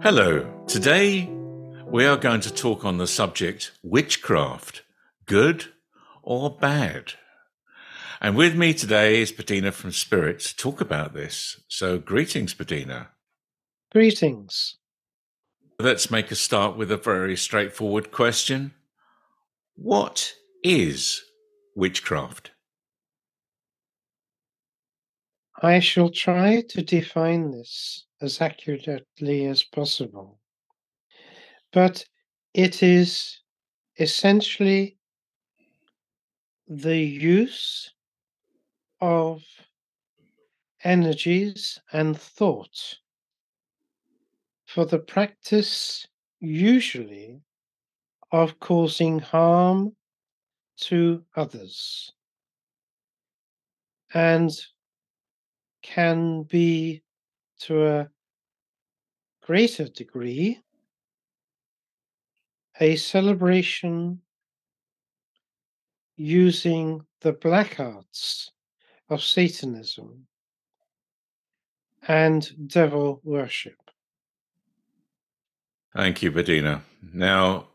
Hello. Today we are going to talk on the subject witchcraft, good or bad. And with me today is Bettina from Spirit to talk about this. So, greetings, Bettina. Greetings. Let's make a start with a very straightforward question What is witchcraft? I shall try to define this as accurately as possible. But it is essentially the use of energies and thought for the practice, usually, of causing harm to others and can be to a greater degree a celebration using the black arts of Satanism and devil worship. Thank you, Bettina. Now,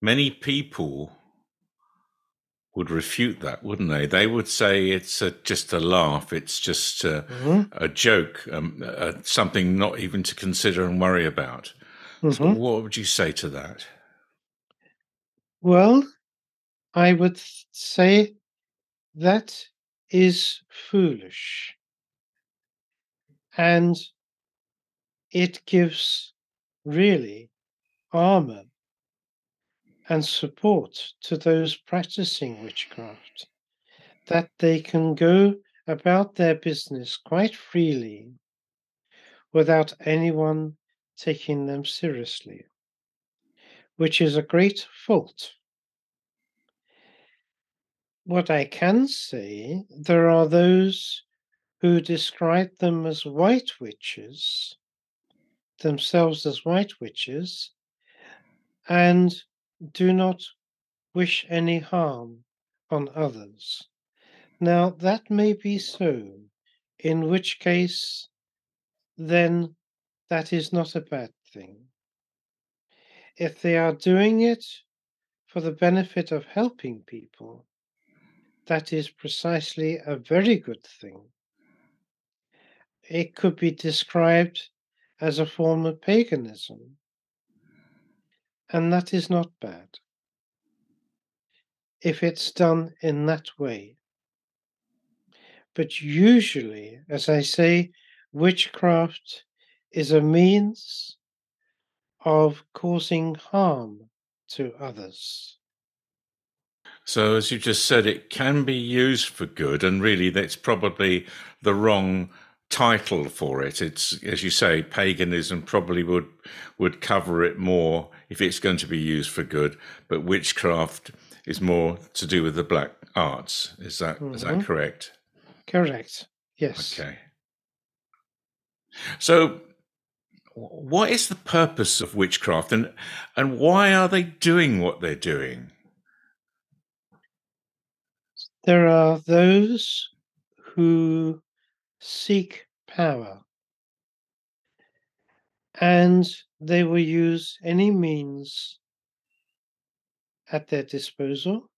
many people would refute that, wouldn't they? They would say it's a, just a laugh, it's just a, mm-hmm. a joke, um, uh, something not even to consider and worry about. Mm-hmm. So what would you say to that? Well, I would say that is foolish. And it gives really armor and support to those practicing witchcraft, that they can go about their business quite freely without anyone taking them seriously, which is a great fault. What I can say, there are those who describe them as white witches, themselves as white witches, and do not wish any harm on others. Now, that may be so, in which case, then that is not a bad thing. If they are doing it for the benefit of helping people, that is precisely a very good thing. It could be described as a form of paganism, and that is not bad if it's done in that way. But usually, as I say, witchcraft is a means of causing harm to others. So, as you just said, it can be used for good, and really, that's probably the wrong title for it. It's, as you say, paganism probably would would cover it more if it's going to be used for good, but witchcraft is more to do with the black arts. Is that mm-hmm. is that mm-hmm. correct? Correct. Yes. Okay. So, what is the purpose of witchcraft, and and why are they doing what they're doing? There are those who seek power, and they will use any means at their disposal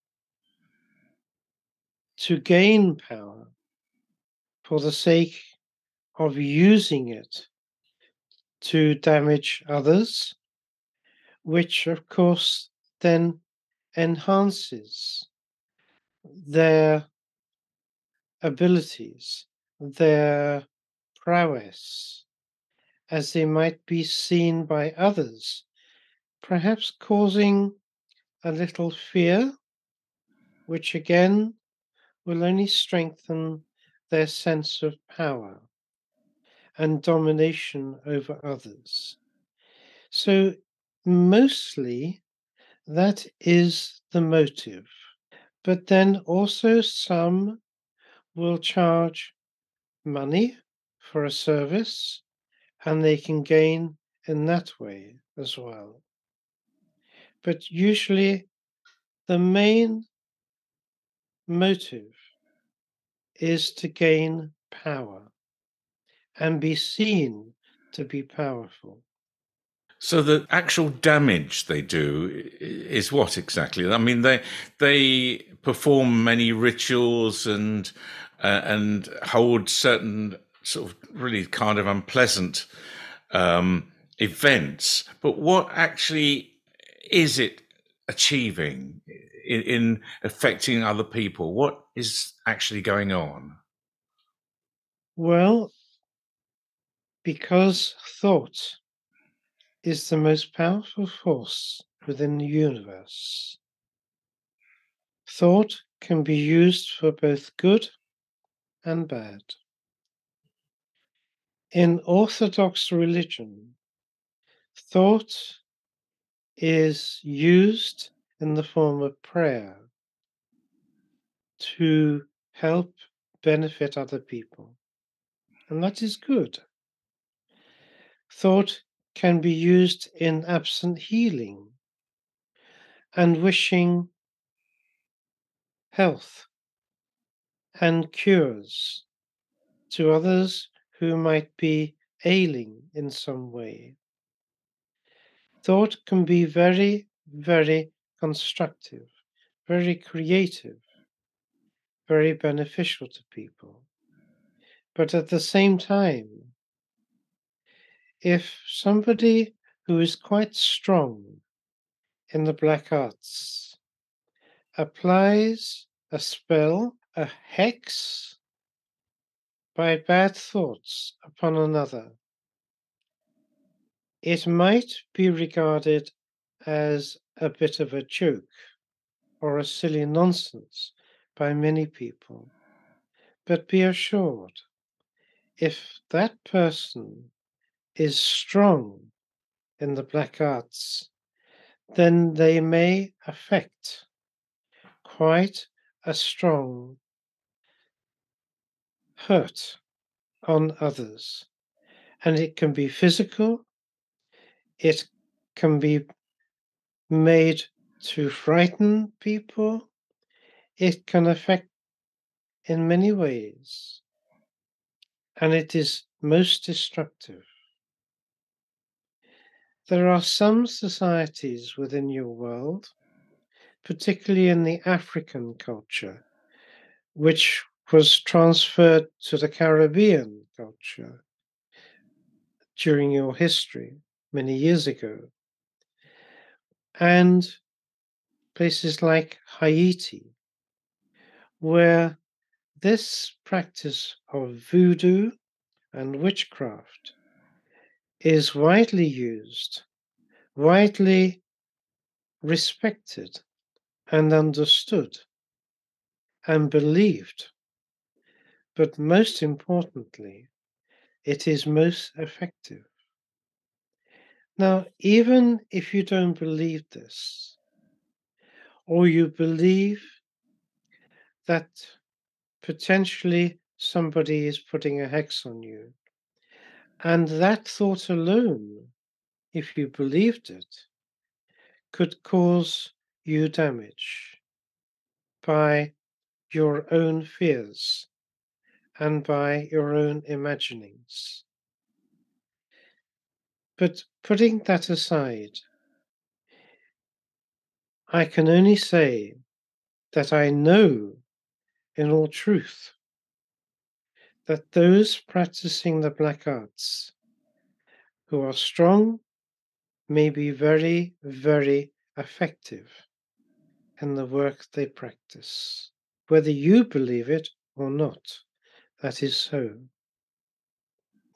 to gain power for the sake of using it to damage others, which of course then enhances their abilities, their prowess, as they might be seen by others, perhaps causing a little fear, which again will only strengthen their sense of power and domination over others. So, mostly that is the motive. But then also some will charge money for a service and they can gain in that way as well. But usually the main motive is to gain power and be seen to be powerful. So the actual damage they do is what exactly? I mean, they they perform many rituals and uh, and hold certain sort of really kind of unpleasant um, events. But what actually is it achieving in, in affecting other people? What is actually going on? Well, because thought is the most powerful force within the universe. Thought can be used for both good and bad. In Orthodox religion, thought is used in the form of prayer to help benefit other people. And that is good. Thought can be used in absent healing and wishing health and cures to others who might be ailing in some way. Thought can be very, very constructive, very creative, very beneficial to people. But at the same time, if somebody who is quite strong in the black arts applies a spell, a hex, by bad thoughts upon another, it might be regarded as a bit of a joke or a silly nonsense by many people. But be assured, if that person is strong in the black arts, then they may affect quite a strong hurt on others. And it can be physical, it can be made to frighten people, it can affect in many ways, and it is most destructive. There are some societies within your world, particularly in the African culture, which was transferred to the Caribbean culture during your history many years ago. And places like Haiti, where this practice of voodoo and witchcraft is widely used, widely respected and understood and believed. But most importantly, it is most effective. Now, even if you don't believe this, or you believe that potentially somebody is putting a hex on you, and that thought alone, if you believed it, could cause you damage by your own fears and by your own imaginings. But putting that aside, I can only say that I know in all truth that those practicing the black arts who are strong may be very, very effective in the work they practice. Whether you believe it or not, that is so.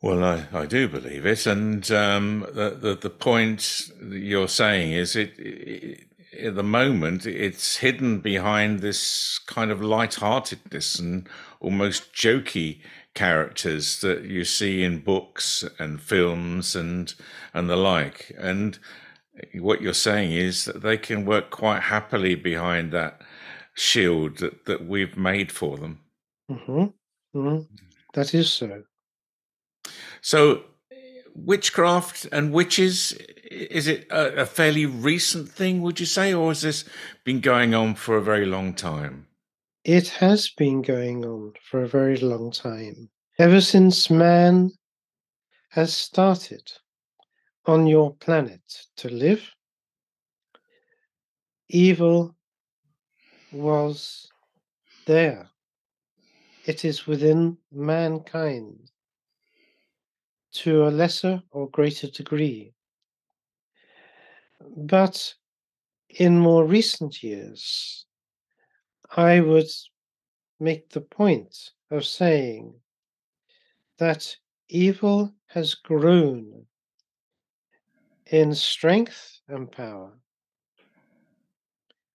Well, I, I do believe it, and um, the, the, the point you're saying is it, it at the moment it's hidden behind this kind of light-heartedness and almost jokey characters that you see in books and films and and the like. And what you're saying is that they can work quite happily behind that shield that, that we've made for them. Hmm hmm That is so. so witchcraft and witches is it a, a fairly recent thing would you say or has this been going on for a very long time It has been going on for a very long time. Ever since man has started on your planet to live, evil was there. It is within mankind to a lesser or greater degree. But in more recent years, I would make the point of saying that evil has grown in strength and power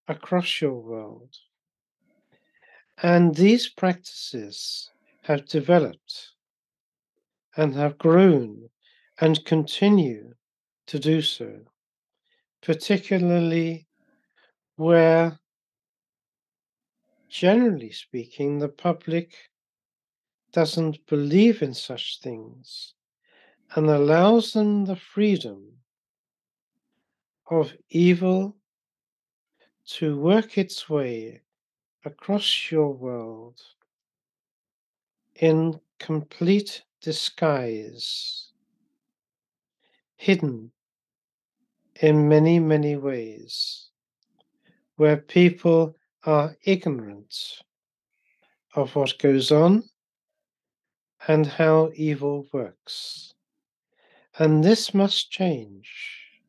across your world. And these practices have developed and have grown and continue to do so, particularly where, generally speaking, the public doesn't believe in such things and allows them the freedom of evil to work its way across your world in complete disguise, hidden in many, many ways, where people are ignorant of what goes on and how evil works. And this must change.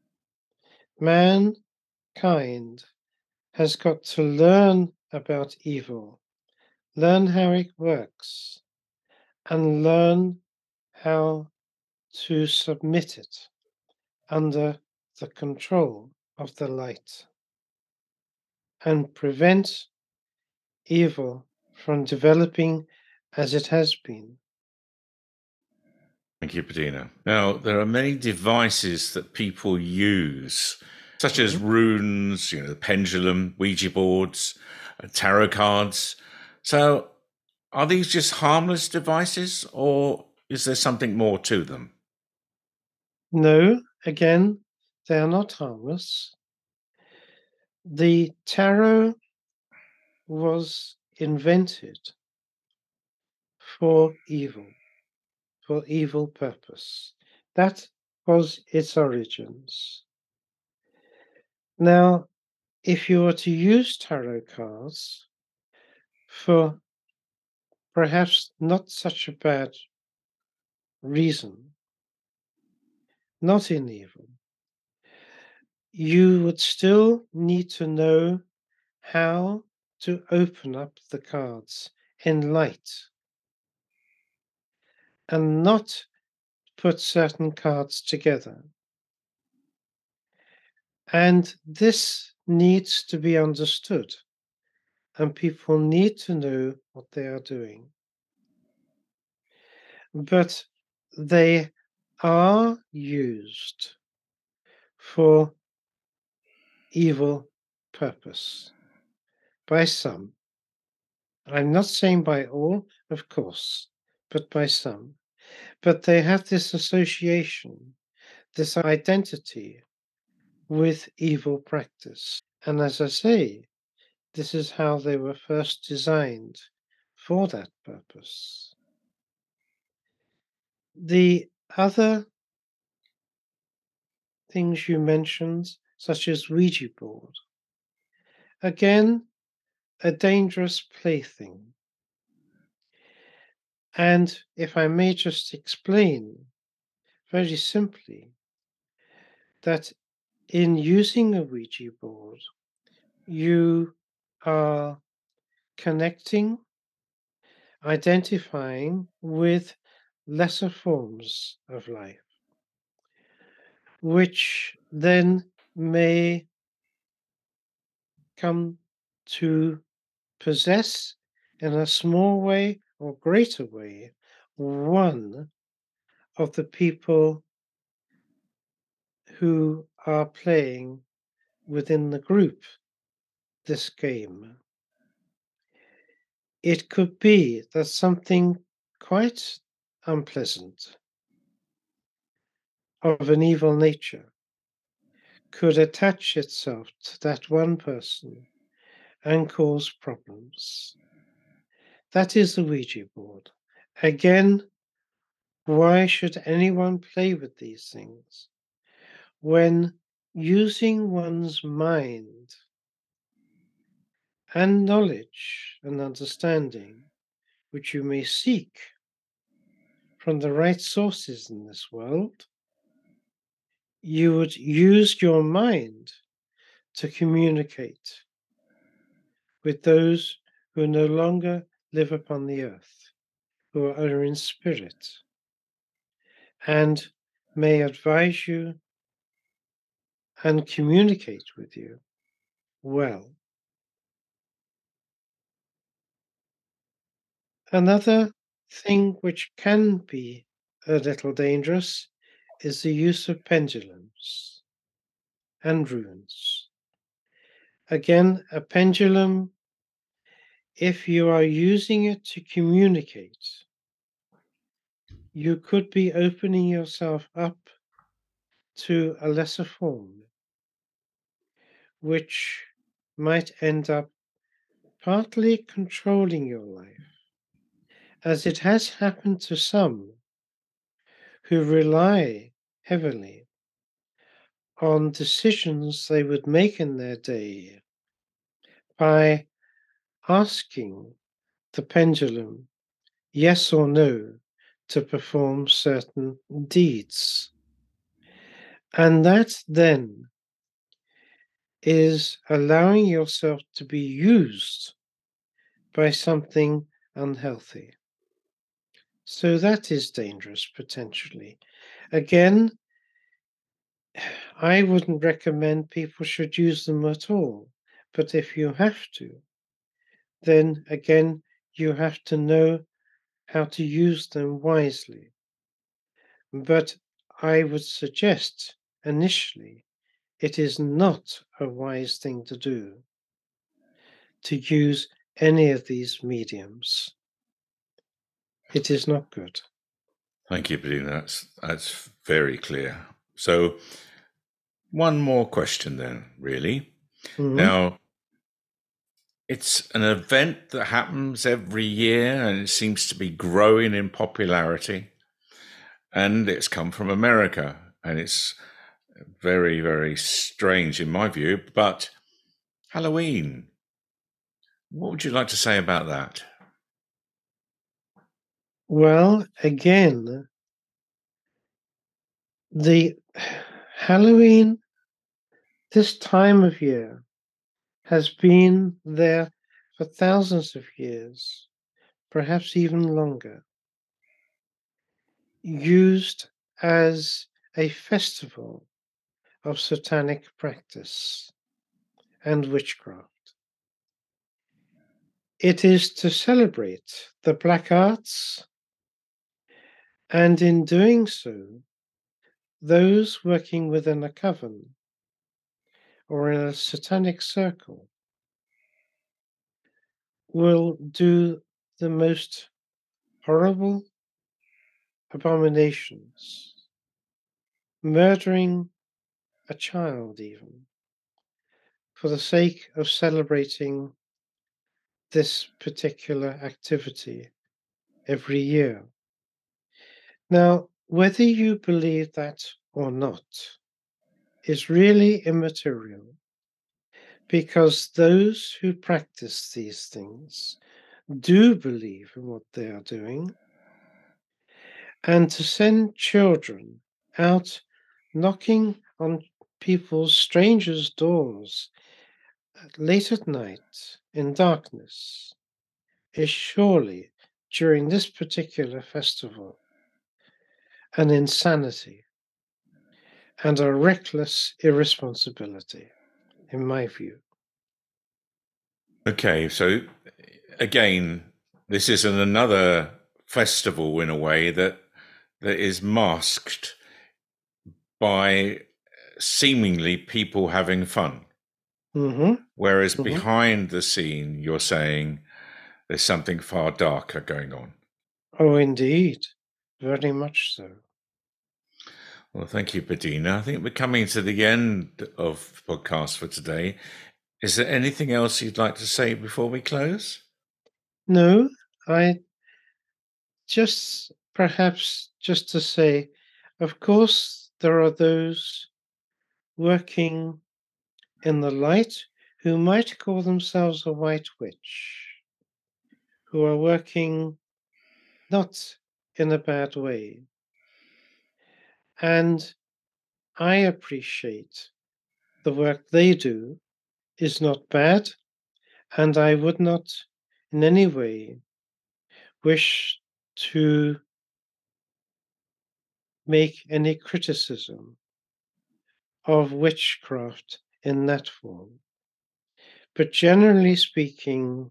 Mankind has got to learn about evil, learn how it works, and learn how to submit it under the control of the light and prevent evil from developing as it has been. Thank you, Bettina. Now, there are many devices that people use, such as mm-hmm. runes, you know, the pendulum, Ouija boards, tarot cards. So, are these just harmless devices, or is there something more to them? No, again, they are not harmless. The tarot was invented for evil, for evil purpose. That was its origins. Now, if you were to use tarot cards for perhaps not such a bad reason, not in evil, you would still need to know how to open up the cards in light and not put certain cards together. And this needs to be understood, and people need to know what they are doing. But they are used for evil purpose by some. I'm not saying by all, of course, but by some. But they have this association, this identity with evil practice. And as I say, this is how they were first designed for that purpose. The other things you mentioned, such as Ouija board, again, a dangerous plaything. And if I may just explain very simply that in using a Ouija board, you are connecting, identifying with lesser forms of life, which then may come to possess in a small way or greater way one of the people who are playing within the group this game. It could be that something quite unpleasant of an evil nature could attach itself to that one person and cause problems. That is the Ouija board. Again, why should anyone play with these things? When using one's mind and knowledge and understanding, which you may seek from the right sources in this world, you would use your mind to communicate with those who no longer live upon the earth, who are in spirit, and may advise you and communicate with you well. Another thing which can be a little dangerous is the use of pendulums and runes. Again, a pendulum, if you are using it to communicate, you could be opening yourself up to a lesser form, which might end up partly controlling your life as it has happened to some who rely heavily on decisions they would make in their day by asking the pendulum yes or no to perform certain deeds. And that then is allowing yourself to be used by something unhealthy. So that is dangerous potentially. Again, I wouldn't recommend people should use them at all. But if you have to, then again, you have to know how to use them wisely. But I would suggest initially it is not a wise thing to do to use any of these mediums. It is not good. Thank you, Bettina. That's that's very clear. So, one more question then, really. Mm-hmm. Now, it's an event that happens every year, and it seems to be growing in popularity. And it's come from America, and it's very, very strange in my view. But Halloween, what would you like to say about that? Well, again, the Halloween, this time of year, has been there for thousands of years, perhaps even longer, used as a festival of satanic practice and witchcraft. It is to celebrate the black arts and in doing so, those working within a coven or in a satanic circle will do the most horrible abominations, murdering a child, even, for the sake of celebrating this particular activity every year. Now, whether you believe that or not is really immaterial because those who practice these things do believe in what they are doing. And to send children out knocking on people's strangers' doors late at night in darkness is surely during this particular festival an insanity and a reckless irresponsibility, in my view. Okay, so again, this is an, another festival in a way that that is masked by seemingly people having fun. Mm-hmm. Whereas Mhm. behind the scene, you're saying there's something far darker going on. Oh, indeed. Very much so. Well, thank you, Bettina. I think we're coming to the end of the podcast for today. Is there anything else you'd like to say before we close? No, I just perhaps just to say, of course, there are those working in the light who might call themselves a white witch, who are working not in a bad way. And I appreciate the work they do is not bad, and I would not in any way wish to make any criticism of witchcraft in that form. But generally speaking,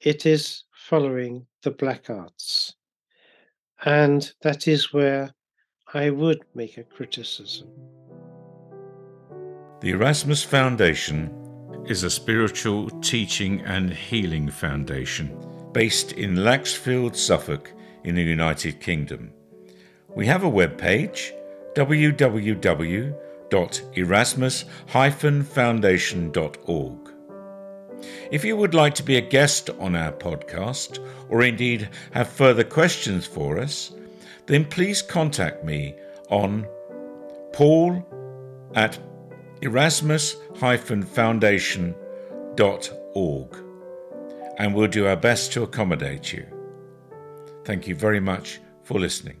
it is following the black arts. And that is where I would make a criticism. The Erasmus Foundation is a spiritual teaching and healing foundation based in Laxfield, Suffolk, in the United Kingdom. We have a webpage www.erasmus-foundation.org. If you would like to be a guest on our podcast, or indeed have further questions for us, then please contact me on paul at erasmus-foundation.org and we'll do our best to accommodate you. Thank you very much for listening.